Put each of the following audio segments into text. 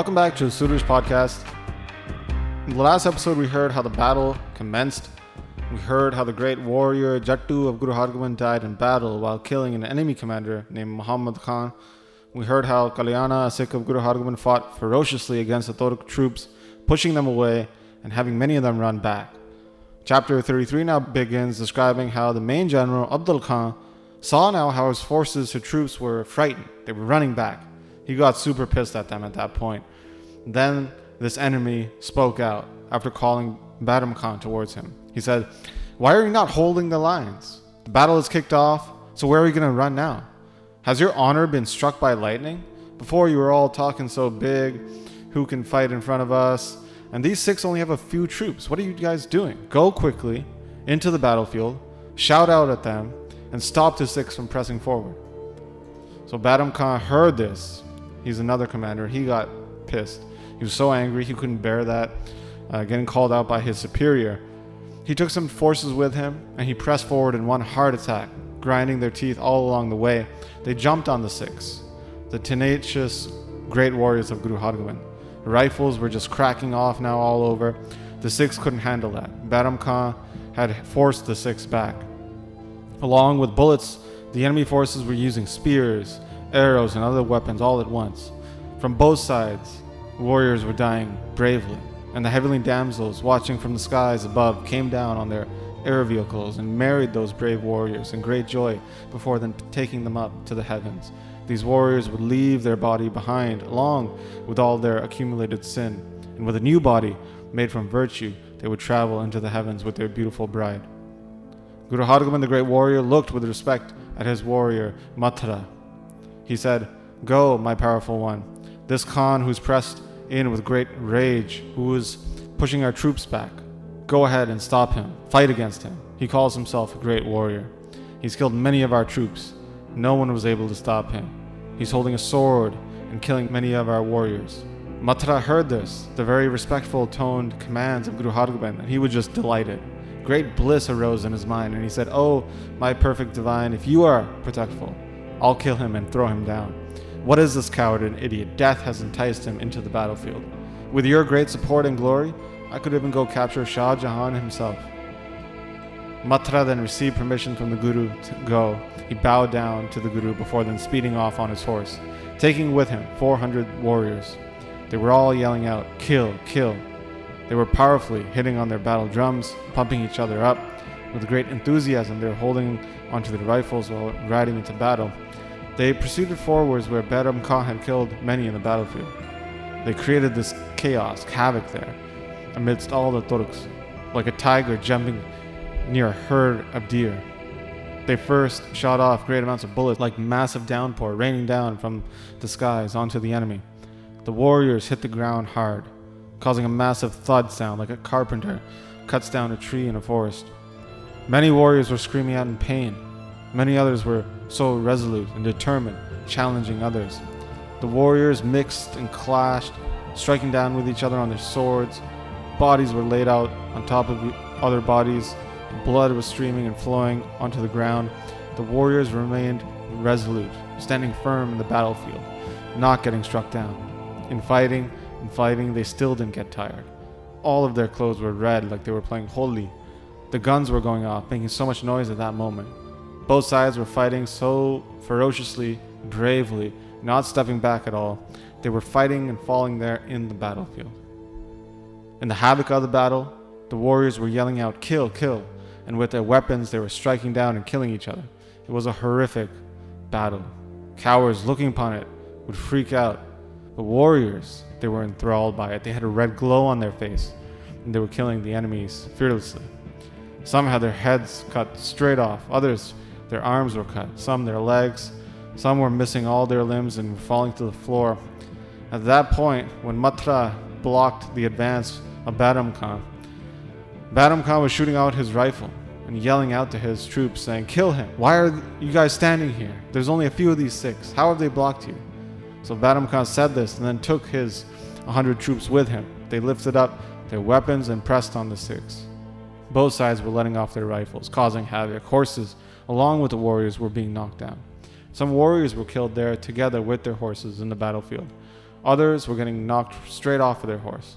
Welcome back to the Suitors Podcast. In the last episode, we heard how the battle commenced. We heard how the great warrior Jattu of Guru Hargobind died in battle while killing an enemy commander named Muhammad Khan. We heard how Kalyana, a Sikh of Guru Hargobind, fought ferociously against the Torak troops, pushing them away and having many of them run back. Chapter 33 now begins describing how the main general, Abdul Khan, saw now how his forces, his troops were frightened. They were running back. He got super pissed at them at that point. Then this enemy spoke out after calling Badam Khan towards him. He said, Why are you not holding the lines? The battle is kicked off, so where are you going to run now? Has your honor been struck by lightning? Before you were all talking so big, who can fight in front of us? And these Sikhs only have a few troops. What are you guys doing? Go quickly into the battlefield, shout out at them, and stop the Sikhs from pressing forward. So Badam Khan heard this. He's another commander. He got pissed. He was so angry he couldn't bear that, uh, getting called out by his superior. He took some forces with him and he pressed forward in one hard attack, grinding their teeth all along the way. They jumped on the Sikhs, the tenacious great warriors of Guru Hargobind. Rifles were just cracking off now all over. The Sikhs couldn't handle that. Badam Khan had forced the Sikhs back. Along with bullets, the enemy forces were using spears, arrows, and other weapons all at once. From both sides, warriors were dying bravely, and the heavenly damsels watching from the skies above came down on their air vehicles and married those brave warriors in great joy before then taking them up to the heavens. These warriors would leave their body behind along with all their accumulated sin, and with a new body made from virtue, they would travel into the heavens with their beautiful bride. Guru Hargobind, the great warrior, looked with respect at his warrior, Matra. He said, Go, my powerful one. This Khan who's pressed in with great rage, who is pushing our troops back. Go ahead and stop him. Fight against him. He calls himself a great warrior. He's killed many of our troops. No one was able to stop him. He's holding a sword and killing many of our warriors. Matra heard this, the very respectful toned commands of Guru Hargobind, and he was just delighted. Great bliss arose in his mind, and he said, Oh, my perfect divine, if you are protectful, I'll kill him and throw him down. What is this coward and idiot? Death has enticed him into the battlefield. With your great support and glory, I could even go capture Shah Jahan himself. Matra then received permission from the Guru to go. He bowed down to the Guru before then speeding off on his horse, taking with him 400 warriors. They were all yelling out, Kill, kill. They were powerfully hitting on their battle drums, pumping each other up. With great enthusiasm, they were holding onto their rifles while riding into battle. They proceeded forwards where Badam Khan had killed many in the battlefield. They created this chaos, havoc there, amidst all the Turks, like a tiger jumping near a herd of deer. They first shot off great amounts of bullets, like massive downpour raining down from the skies onto the enemy. The warriors hit the ground hard, causing a massive thud sound like a carpenter cuts down a tree in a forest. Many warriors were screaming out in pain. Many others were so resolute and determined, challenging others. The warriors mixed and clashed, striking down with each other on their swords. Bodies were laid out on top of other bodies. Blood was streaming and flowing onto the ground. The warriors remained resolute, standing firm in the battlefield, not getting struck down. In fighting and fighting, they still didn't get tired. All of their clothes were red like they were playing Holi. The guns were going off, making so much noise at that moment. Both sides were fighting so ferociously, bravely, not stepping back at all. They were fighting and falling there in the battlefield. In the havoc of the battle, the warriors were yelling out, Kill, kill, and with their weapons they were striking down and killing each other. It was a horrific battle. Cowards looking upon it would freak out. The warriors, they were enthralled by it. They had a red glow on their face, and they were killing the enemies fearlessly. Some had their heads cut straight off, others, their arms were cut, some their legs, some were missing all their limbs and were falling to the floor. At that point, when Matra blocked the advance of Badam Khan, Badam Khan was shooting out his rifle and yelling out to his troops, saying, Kill him! Why are you guys standing here? There's only a few of these Sikhs. How have they blocked you? So Badam Khan said this and then took his 100 troops with him. They lifted up their weapons and pressed on the Sikhs. Both sides were letting off their rifles, causing havoc. Horses, along with the warriors, were being knocked down. Some warriors were killed there together with their horses in the battlefield. Others were getting knocked straight off of their horse.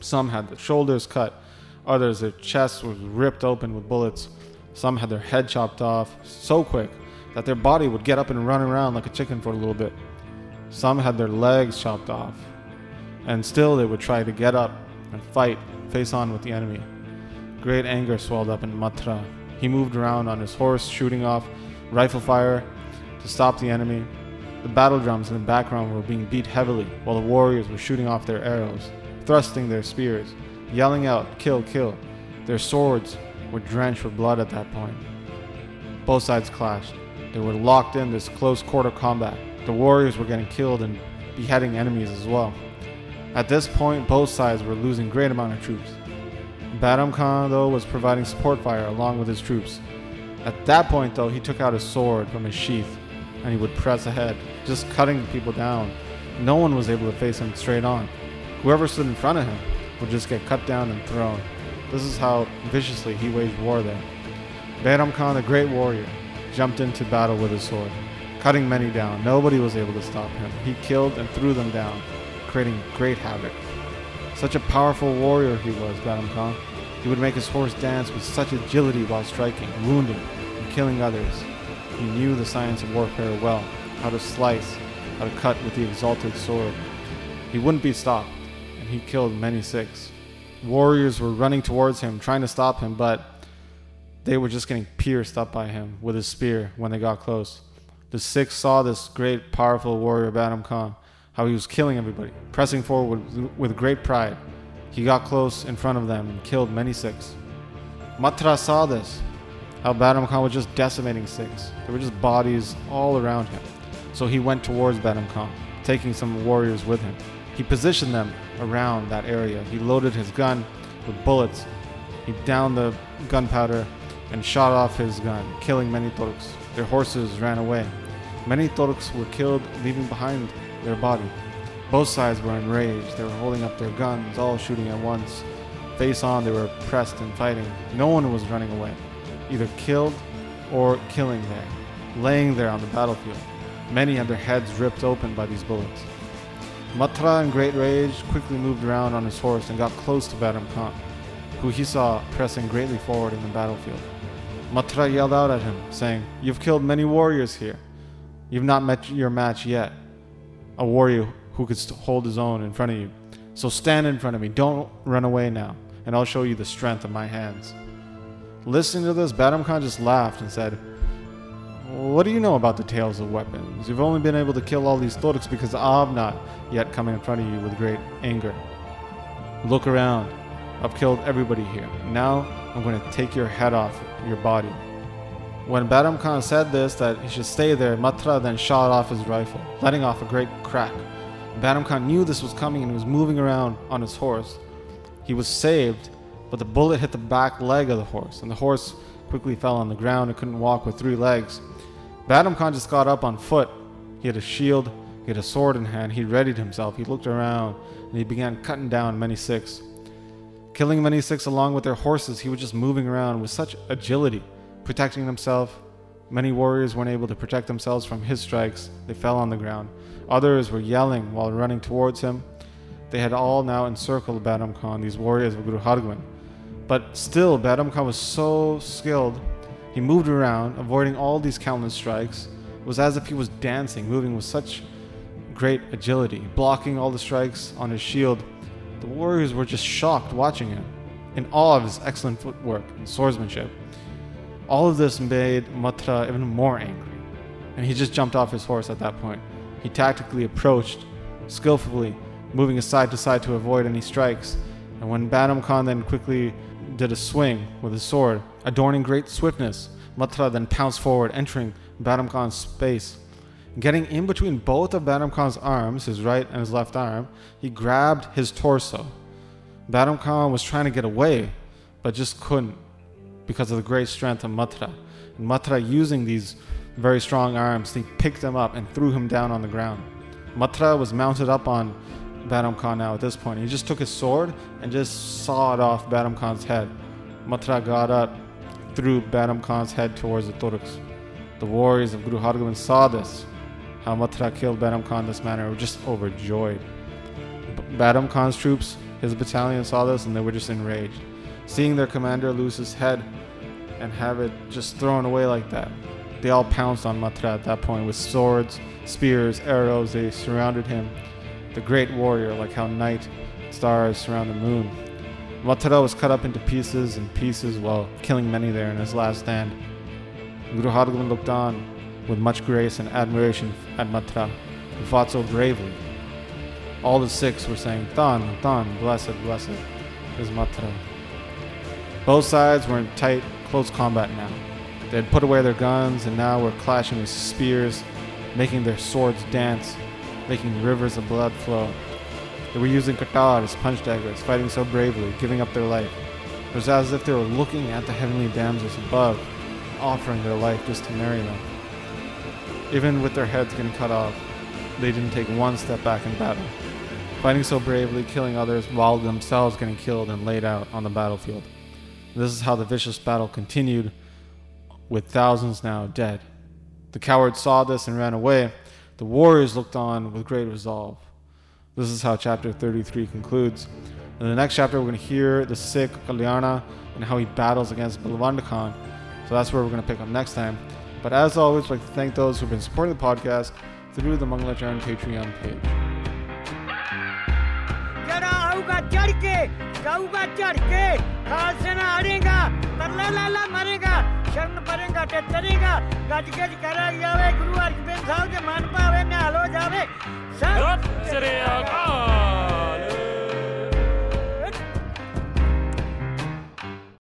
Some had their shoulders cut, others their chests was ripped open with bullets. Some had their head chopped off so quick that their body would get up and run around like a chicken for a little bit. Some had their legs chopped off, and still they would try to get up and fight face on with the enemy. Great anger swelled up in Matra. He moved around on his horse, shooting off rifle fire to stop the enemy. The battle drums in the background were being beat heavily, while the warriors were shooting off their arrows, thrusting their spears, yelling out, Kill, kill. Their swords were drenched with blood at that point. Both sides clashed. They were locked in this close quarter combat. The warriors were getting killed and beheading enemies as well. At this point, both sides were losing great amount of troops. Badam Khan, though, was providing support fire along with his troops. At that point, though, he took out his sword from his sheath and he would press ahead, just cutting people down. No one was able to face him straight on. Whoever stood in front of him would just get cut down and thrown. This is how viciously he waged war there. Bayram Khan, the great warrior, jumped into battle with his sword, cutting many down. Nobody was able to stop him. He killed and threw them down, creating great havoc. Such a powerful warrior he was, Bayram Khan. He would make his horse dance with such agility while striking, wounding, and killing others. He knew the science of warfare well, how to slice, how to cut with the exalted sword. He wouldn't be stopped, and he killed many Sikhs. Warriors were running towards him, trying to stop him, but they were just getting pierced up by him with his spear when they got close. The Sikhs saw this great, powerful warrior, Badam Khan, how he was killing everybody, pressing forward with, great pride. He got close in front of them and killed many Sikhs. Matra saw this, how Badam Khan was just decimating Sikhs. There were just bodies all around him. So he went towards Badam Khan, taking some warriors with him. He positioned them around that area. He loaded his gun with bullets. He downed the gunpowder and shot off his gun, killing many Turks. Their horses ran away. Many Turks were killed, leaving behind their body. Both sides were enraged. They were holding up their guns, all shooting at once. Face on, they were pressed and fighting. No one was running away, either killed or killing there, laying there on the battlefield. Many had their heads ripped open by these bullets. Matra, in great rage, quickly moved around on his horse and got close to Badam Khan, who he saw pressing greatly forward in the battlefield. Matra yelled out at him, saying, You've killed many warriors here. You've not met your match yet. A warrior who could hold his own in front of you. So stand in front of me. Don't run away now, and I'll show you the strength of my hands. Listening to this, Badam Khan just laughed and said, what do you know about the tales of weapons? You've only been able to kill all these Turks because I've not yet come in front of you with great anger. Look around. I've killed everybody here. Now I'm going to take your head off your body. When Badam Khan said this, that he should stay there, Matra then shot off his rifle, letting off a great crack. Badam Khan knew this was coming and he was moving around on his horse. He was saved, but the bullet hit the back leg of the horse, and the horse quickly fell on the ground and couldn't walk with three legs. Badam Khan just got up on foot. He had a shield, he had a sword in hand, he readied himself, he looked around, and he began cutting down many Sikhs. Killing many Sikhs along with their horses, he was just moving around with such agility, protecting themselves, Many warriors weren't able to protect themselves from his strikes, they fell on the ground. Others were yelling while running towards him. They had all now encircled Badam Khan, these warriors of Guru Hargobind. But still, Badam Khan was so skilled he moved around, avoiding all these countless strikes. It was as if he was dancing, moving with such great agility, blocking all the strikes on his shield. The warriors were just shocked watching him, in awe of his excellent footwork and swordsmanship. All of this made Matra even more angry, and he just jumped off his horse at that point. He tactically approached, skillfully, moving aside to side to avoid any strikes. And when Badam Khan then quickly did a swing with his sword, adorning great swiftness. Matra then pounced forward, entering Badam Khan's space. Getting in between both of Badam Khan's arms, his right and his left arm, he grabbed his torso. Badam Khan was trying to get away, but just couldn't because of the great strength of Matra. And Matra, using these very strong arms, he picked him up and threw him down on the ground. Matra was mounted up on Badam Khan now at this point. He just took his sword and just sawed off Badam Khan's head. Matra got up, threw Badam Khan's head towards the Turks. The warriors of Guru Hargobind saw this. how Matra killed Badam Khan this manner were just overjoyed. Badam Khan's troops, his battalion, saw this and they were just enraged. Seeing their commander lose his head and have it just thrown away like that, they all pounced on Matra at that point with swords, spears, arrows. They surrounded him, the great warrior, like how night stars surround the moon. Matra was cut up into pieces and pieces while killing many there in his last stand. Guru Hargobind looked on with much grace and admiration at Matra, who fought so bravely. All the Sikhs were saying, Dhan, Dhan, blessed, blessed is Mathura. Both sides were in tight, close combat now. They had put away their guns and now were clashing with spears, making their swords dance, making rivers of blood flow. They were using katars, punch daggers, fighting so bravely, giving up their life. It was as if they were looking at the heavenly damsels above, offering their life just to marry them. Even with their heads getting cut off, they didn't take one step back in battle, fighting so bravely, killing others while themselves getting killed and laid out on the battlefield. This is how the vicious battle continued, with thousands now dead. The cowards saw this and ran away. The warriors looked on with great resolve. This is how chapter 33 concludes. In the next chapter, we're going to hear the Sikh Kalyana and how he battles against Balwand Khan. So that's where we're going to pick up next time. But as always, I'd like to thank those who've been supporting the podcast through the Mangalacharan Patreon page. जाऊँगा चढ़ के जाऊँगा चढ़ के खालसेना हरेगा तरला लाला मरेगा, शरण परेगा ते तरेगा गज गज करा जावे गुरु अर्जन साहब के मन पावे ना हलो जावे। सब श्री अकाल